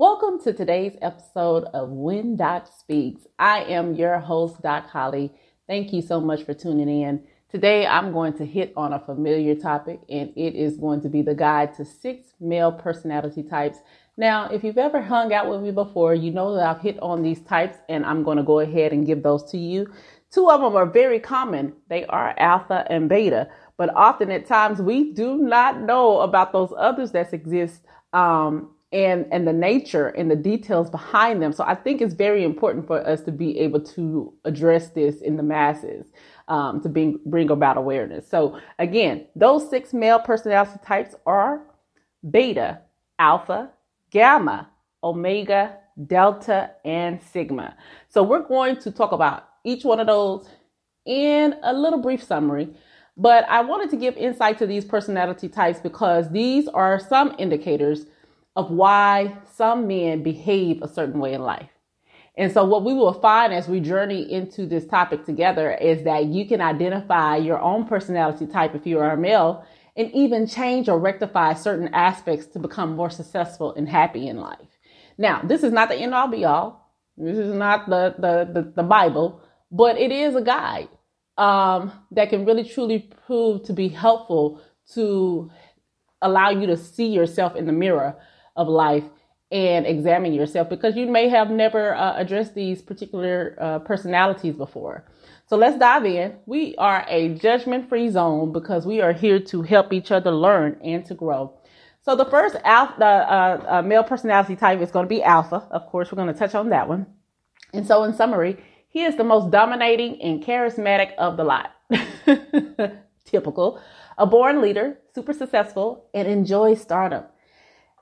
Welcome to today's episode of When Doc Speaks. I am your host, Doc Holly. Thank you so much for tuning in. Today, I'm going to hit on a familiar topic, and it is going to be the guide to six male personality types. Now, if you've ever hung out with me before, you know that I've hit on these types, and I'm going to go ahead and give those to you. Two of them are very common. They are alpha and beta, but often at times we do not know about those others that exist um, and and the nature and the details behind them. So I think it's very important for us to be able to address this in the masses um, to bring bring about awareness. So again, those six male personality types are beta, alpha, gamma, omega, delta, and sigma. So we're going to talk about each one of those in a little brief summary. But I wanted to give insight to these personality types because these are some indicators of why some men behave a certain way in life. And so, what we will find as we journey into this topic together is that you can identify your own personality type if you are a male and even change or rectify certain aspects to become more successful and happy in life. Now, this is not the end all be all. This is not the, the, the, the Bible, but it is a guide um, that can really truly prove to be helpful to allow you to see yourself in the mirror of life and examine yourself because you may have never uh, addressed these particular uh, personalities before. So let's dive in. We are a judgment free zone because we are here to help each other learn and to grow. So the first alpha, uh, uh, male personality type is going to be alpha. Of course, we're going to touch on that one. And so, in summary, he is the most dominating and charismatic of the lot. Typical. A born leader, super successful, and enjoys stardom.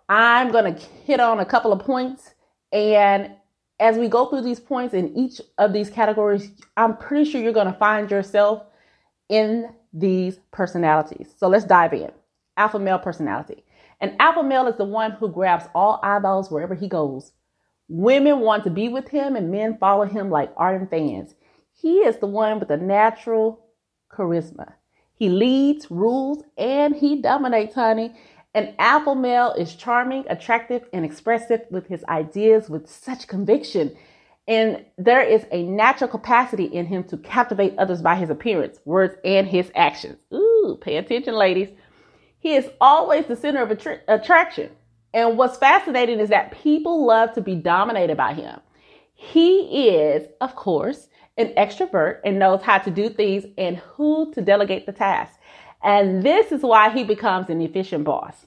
I'm going to hit on a couple of points. And as we go through these points in each of these categories, I'm pretty sure you're going to find yourself in these personalities. So let's dive in. Alpha male personality. An alpha male is the one who grabs all eyeballs wherever he goes. Women want to be with him and men follow him like ardent fans. He is the one with the natural charisma. He leads, rules, and he dominates, honey. An alpha male is charming, attractive, and expressive with his ideas with such conviction. And there is a natural capacity in him to captivate others by his appearance, words, and his actions. Ooh, pay attention, ladies. He is always the center of attra- attraction. And what's fascinating is that people love to be dominated by him. He is, of course, an extrovert and knows how to do things and who to delegate the task. And this is why he becomes an efficient boss.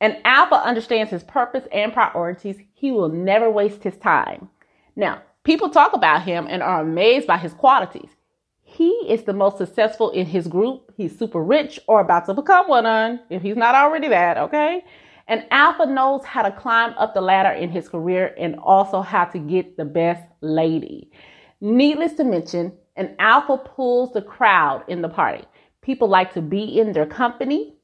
An alpha understands his purpose and priorities. He will never waste his time. Now, people talk about him and are amazed by his qualities. He is the most successful in his group. He's super rich or about to become one on, if he's not already that, okay? An alpha knows how to climb up the ladder in his career and also how to get the best lady. Needless to mention, an alpha pulls the crowd in the party. People like to be in their company.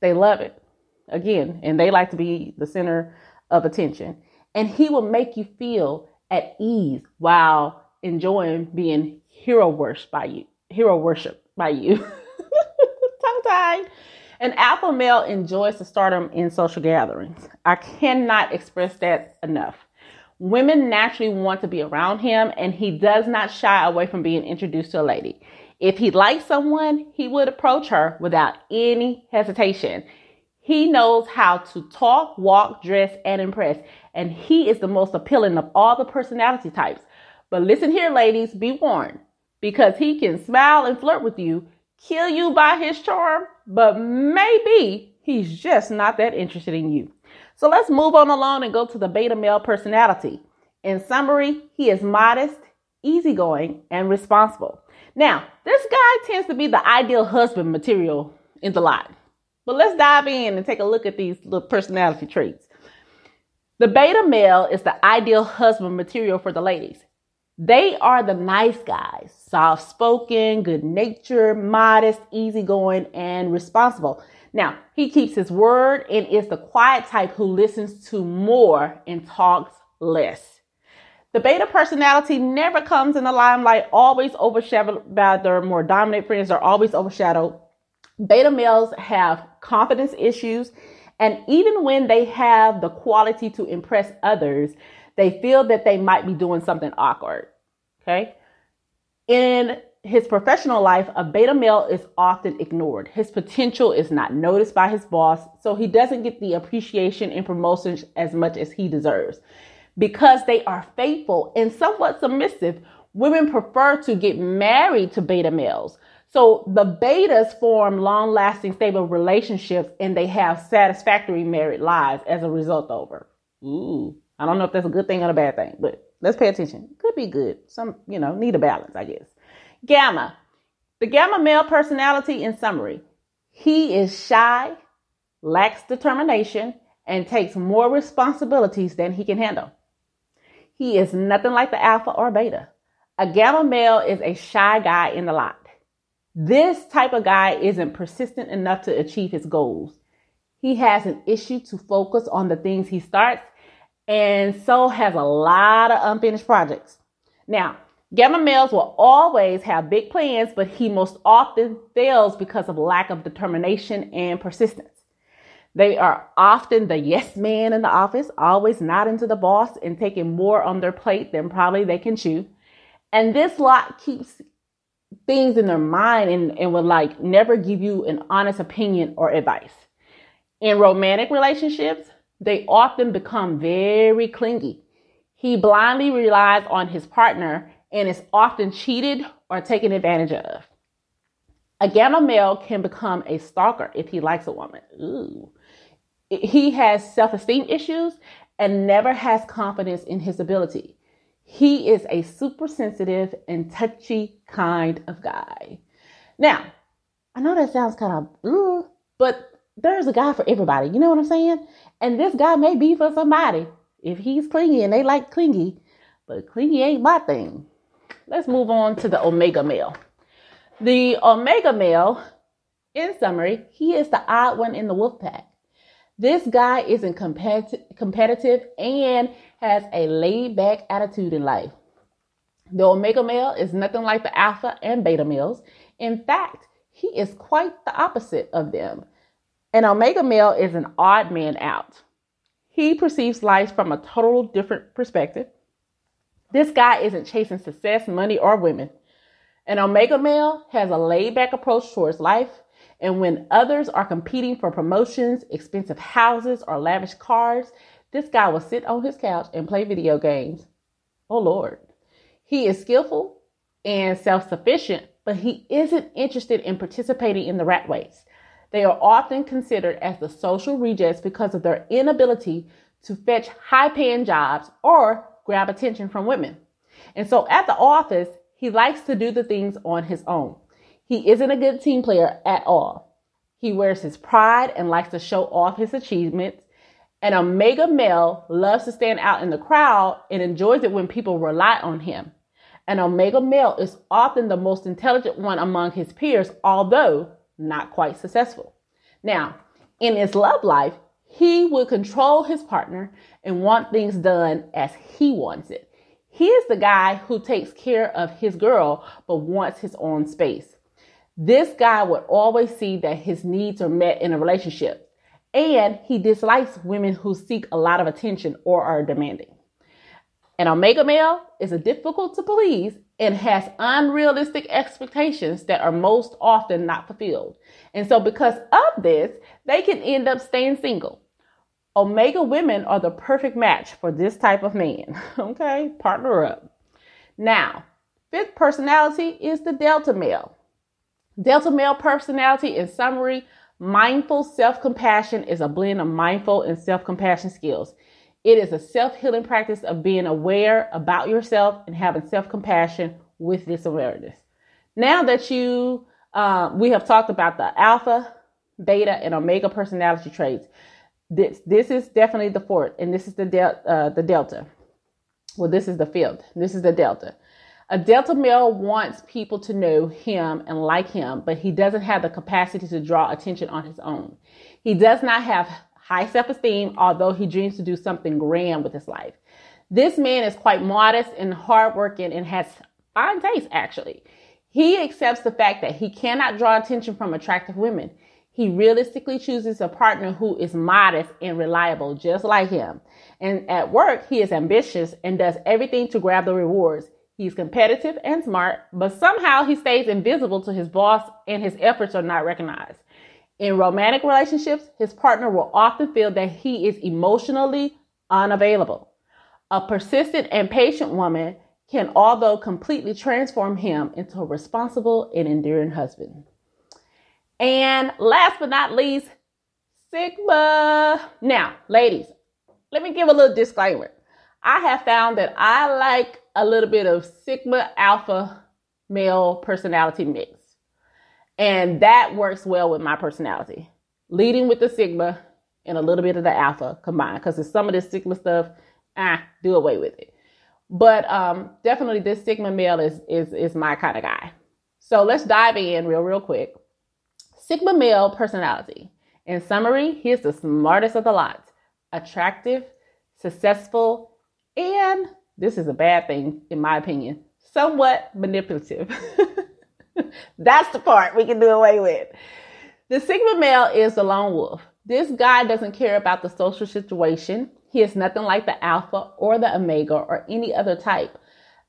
They love it. Again, and they like to be the center of attention. And he will make you feel at ease while enjoying being hero worshipped by you. Hero worship by you. Tongue tied. An alpha male enjoys the stardom in social gatherings. I cannot express that enough. Women naturally want to be around him, and he does not shy away from being introduced to a lady. If he liked someone, he would approach her without any hesitation. He knows how to talk, walk, dress, and impress. And he is the most appealing of all the personality types. But listen here, ladies, be warned because he can smile and flirt with you, kill you by his charm, but maybe he's just not that interested in you. So let's move on along and go to the beta male personality. In summary, he is modest, easygoing, and responsible. Now, this guy tends to be the ideal husband material in the lot. But let's dive in and take a look at these little personality traits. The beta male is the ideal husband material for the ladies. They are the nice guys, soft spoken, good natured, modest, easygoing, and responsible. Now, he keeps his word and is the quiet type who listens to more and talks less. The beta personality never comes in the limelight, always overshadowed by their more dominant friends, are always overshadowed. Beta males have confidence issues And even when they have the quality to impress others, they feel that they might be doing something awkward. Okay. In his professional life, a beta male is often ignored. His potential is not noticed by his boss, so he doesn't get the appreciation and promotions as much as he deserves. Because they are faithful and somewhat submissive, women prefer to get married to beta males. So the betas form long lasting, stable relationships and they have satisfactory married lives as a result over. Ooh, I don't know if that's a good thing or a bad thing, but let's pay attention. Could be good. Some, you know, need a balance, I guess. Gamma. The gamma male personality in summary. He is shy, lacks determination, and takes more responsibilities than he can handle. He is nothing like the alpha or beta. A gamma male is a shy guy in the lot. This type of guy isn't persistent enough to achieve his goals. He has an issue to focus on the things he starts and so has a lot of unfinished projects. Now, Gamma males will always have big plans, but he most often fails because of lack of determination and persistence. They are often the yes man in the office, always nodding to the boss and taking more on their plate than probably they can chew. And this lot keeps things in their mind and, and will like never give you an honest opinion or advice. In romantic relationships, they often become very clingy. He blindly relies on his partner and is often cheated or taken advantage of. A gamma male can become a stalker if he likes a woman. Ooh. He has self esteem issues and never has confidence in his ability. He is a super sensitive and touchy kind of guy. Now, I know that sounds kind of, but there's a guy for everybody. You know what I'm saying? And this guy may be for somebody if he's clingy and they like clingy, but clingy ain't my thing. Let's move on to the omega male. The omega male, in summary, he is the odd one in the wolf pack. This guy isn't competitive and has a laid back attitude in life. The omega male is nothing like the alpha and beta males. In fact, he is quite the opposite of them. An omega male is an odd man out. He perceives life from a total different perspective. This guy isn't chasing success, money, or women. An omega male has a laid back approach towards life. And when others are competing for promotions, expensive houses, or lavish cars, this guy will sit on his couch and play video games. Oh, Lord. He is skillful and self sufficient, but he isn't interested in participating in the rat race. They are often considered as the social rejects because of their inability to fetch high paying jobs or grab attention from women. And so at the office, he likes to do the things on his own. He isn't a good team player at all. He wears his pride and likes to show off his achievements. An omega male loves to stand out in the crowd and enjoys it when people rely on him. An omega male is often the most intelligent one among his peers, although not quite successful. Now, in his love life, he will control his partner and want things done as he wants it. He is the guy who takes care of his girl but wants his own space. This guy would always see that his needs are met in a relationship, and he dislikes women who seek a lot of attention or are demanding. An omega male is a difficult to please and has unrealistic expectations that are most often not fulfilled. And so, because of this, they can end up staying single. Omega women are the perfect match for this type of man. okay, partner up. Now, fifth personality is the Delta male. Delta male personality, in summary, mindful self compassion is a blend of mindful and self compassion skills. It is a self healing practice of being aware about yourself and having self compassion with this awareness. Now that you, uh, we have talked about the alpha, beta, and omega personality traits. This this is definitely the fourth, and this is the del- uh, the delta. Well, this is the fifth. This is the delta. A delta male wants people to know him and like him, but he doesn't have the capacity to draw attention on his own. He does not have high self-esteem, although he dreams to do something grand with his life. This man is quite modest and hardworking and has fine taste, actually. He accepts the fact that he cannot draw attention from attractive women. He realistically chooses a partner who is modest and reliable, just like him. And at work, he is ambitious and does everything to grab the rewards. He's competitive and smart, but somehow he stays invisible to his boss and his efforts are not recognized. In romantic relationships, his partner will often feel that he is emotionally unavailable. A persistent and patient woman can, although completely transform him into a responsible and enduring husband. And last but not least, Sigma. Now, ladies, let me give a little disclaimer. I have found that I like a little bit of Sigma Alpha male personality mix. And that works well with my personality. Leading with the Sigma and a little bit of the Alpha combined. Because some of this Sigma stuff, ah, do away with it. But um, definitely this Sigma male is, is, is my kind of guy. So let's dive in real, real quick. Sigma male personality. In summary, he is the smartest of the lot, attractive, successful, and this is a bad thing, in my opinion, somewhat manipulative. That's the part we can do away with. The Sigma male is the lone wolf. This guy doesn't care about the social situation. He is nothing like the alpha or the omega or any other type.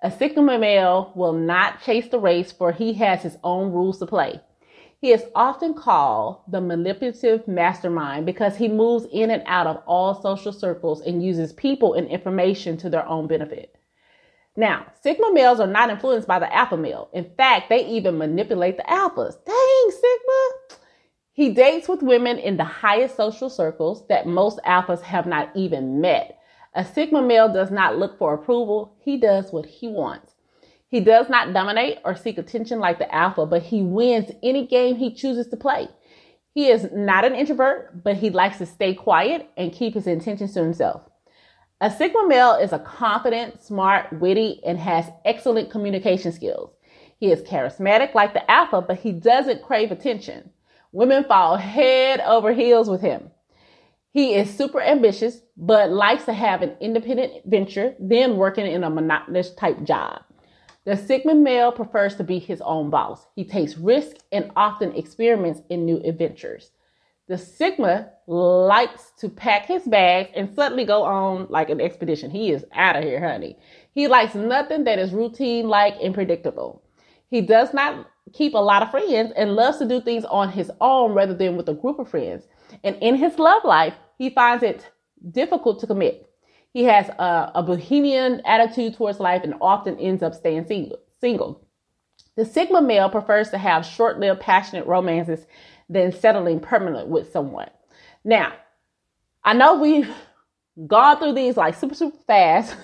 A Sigma male will not chase the race for he has his own rules to play. He is often called the manipulative mastermind because he moves in and out of all social circles and uses people and information to their own benefit. Now, Sigma males are not influenced by the alpha male. In fact, they even manipulate the alphas. Dang, Sigma! He dates with women in the highest social circles that most alphas have not even met. A Sigma male does not look for approval, he does what he wants. He does not dominate or seek attention like the alpha, but he wins any game he chooses to play. He is not an introvert, but he likes to stay quiet and keep his intentions to himself. A Sigma male is a confident, smart, witty, and has excellent communication skills. He is charismatic like the alpha, but he doesn't crave attention. Women fall head over heels with him. He is super ambitious, but likes to have an independent venture, then working in a monotonous type job. The Sigma male prefers to be his own boss. He takes risks and often experiments in new adventures. The Sigma likes to pack his bags and suddenly go on like an expedition. He is out of here, honey. He likes nothing that is routine like and predictable. He does not keep a lot of friends and loves to do things on his own rather than with a group of friends. And in his love life, he finds it difficult to commit. He has a, a bohemian attitude towards life and often ends up staying single. single. The Sigma male prefers to have short lived, passionate romances than settling permanently with someone. Now, I know we've gone through these like super, super fast.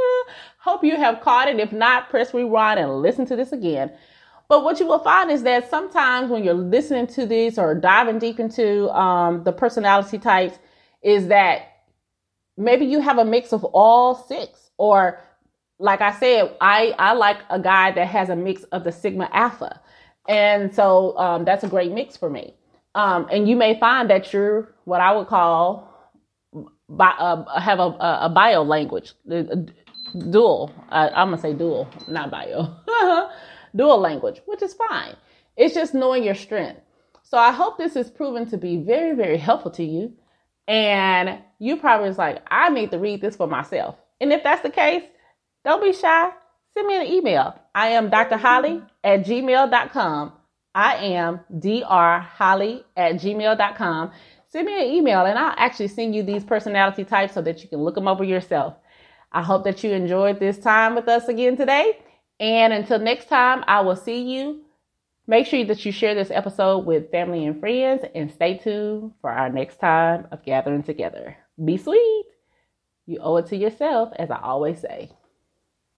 Hope you have caught it. If not, press rewind and listen to this again. But what you will find is that sometimes when you're listening to this or diving deep into um, the personality types, is that maybe you have a mix of all six or like I said, I, I like a guy that has a mix of the Sigma Alpha. And so um, that's a great mix for me. Um, and you may find that you're what I would call bi- uh, have a, a, bio language, dual. I, I'm gonna say dual, not bio, dual language, which is fine. It's just knowing your strength. So I hope this is proven to be very, very helpful to you. And you probably is like, I need to read this for myself. And if that's the case, don't be shy. Send me an email. I am Dr. Holly at gmail.com. I am Dr. Holly at gmail.com. Send me an email and I'll actually send you these personality types so that you can look them over yourself. I hope that you enjoyed this time with us again today. And until next time, I will see you Make sure that you share this episode with family and friends and stay tuned for our next time of gathering together. Be sweet. You owe it to yourself, as I always say.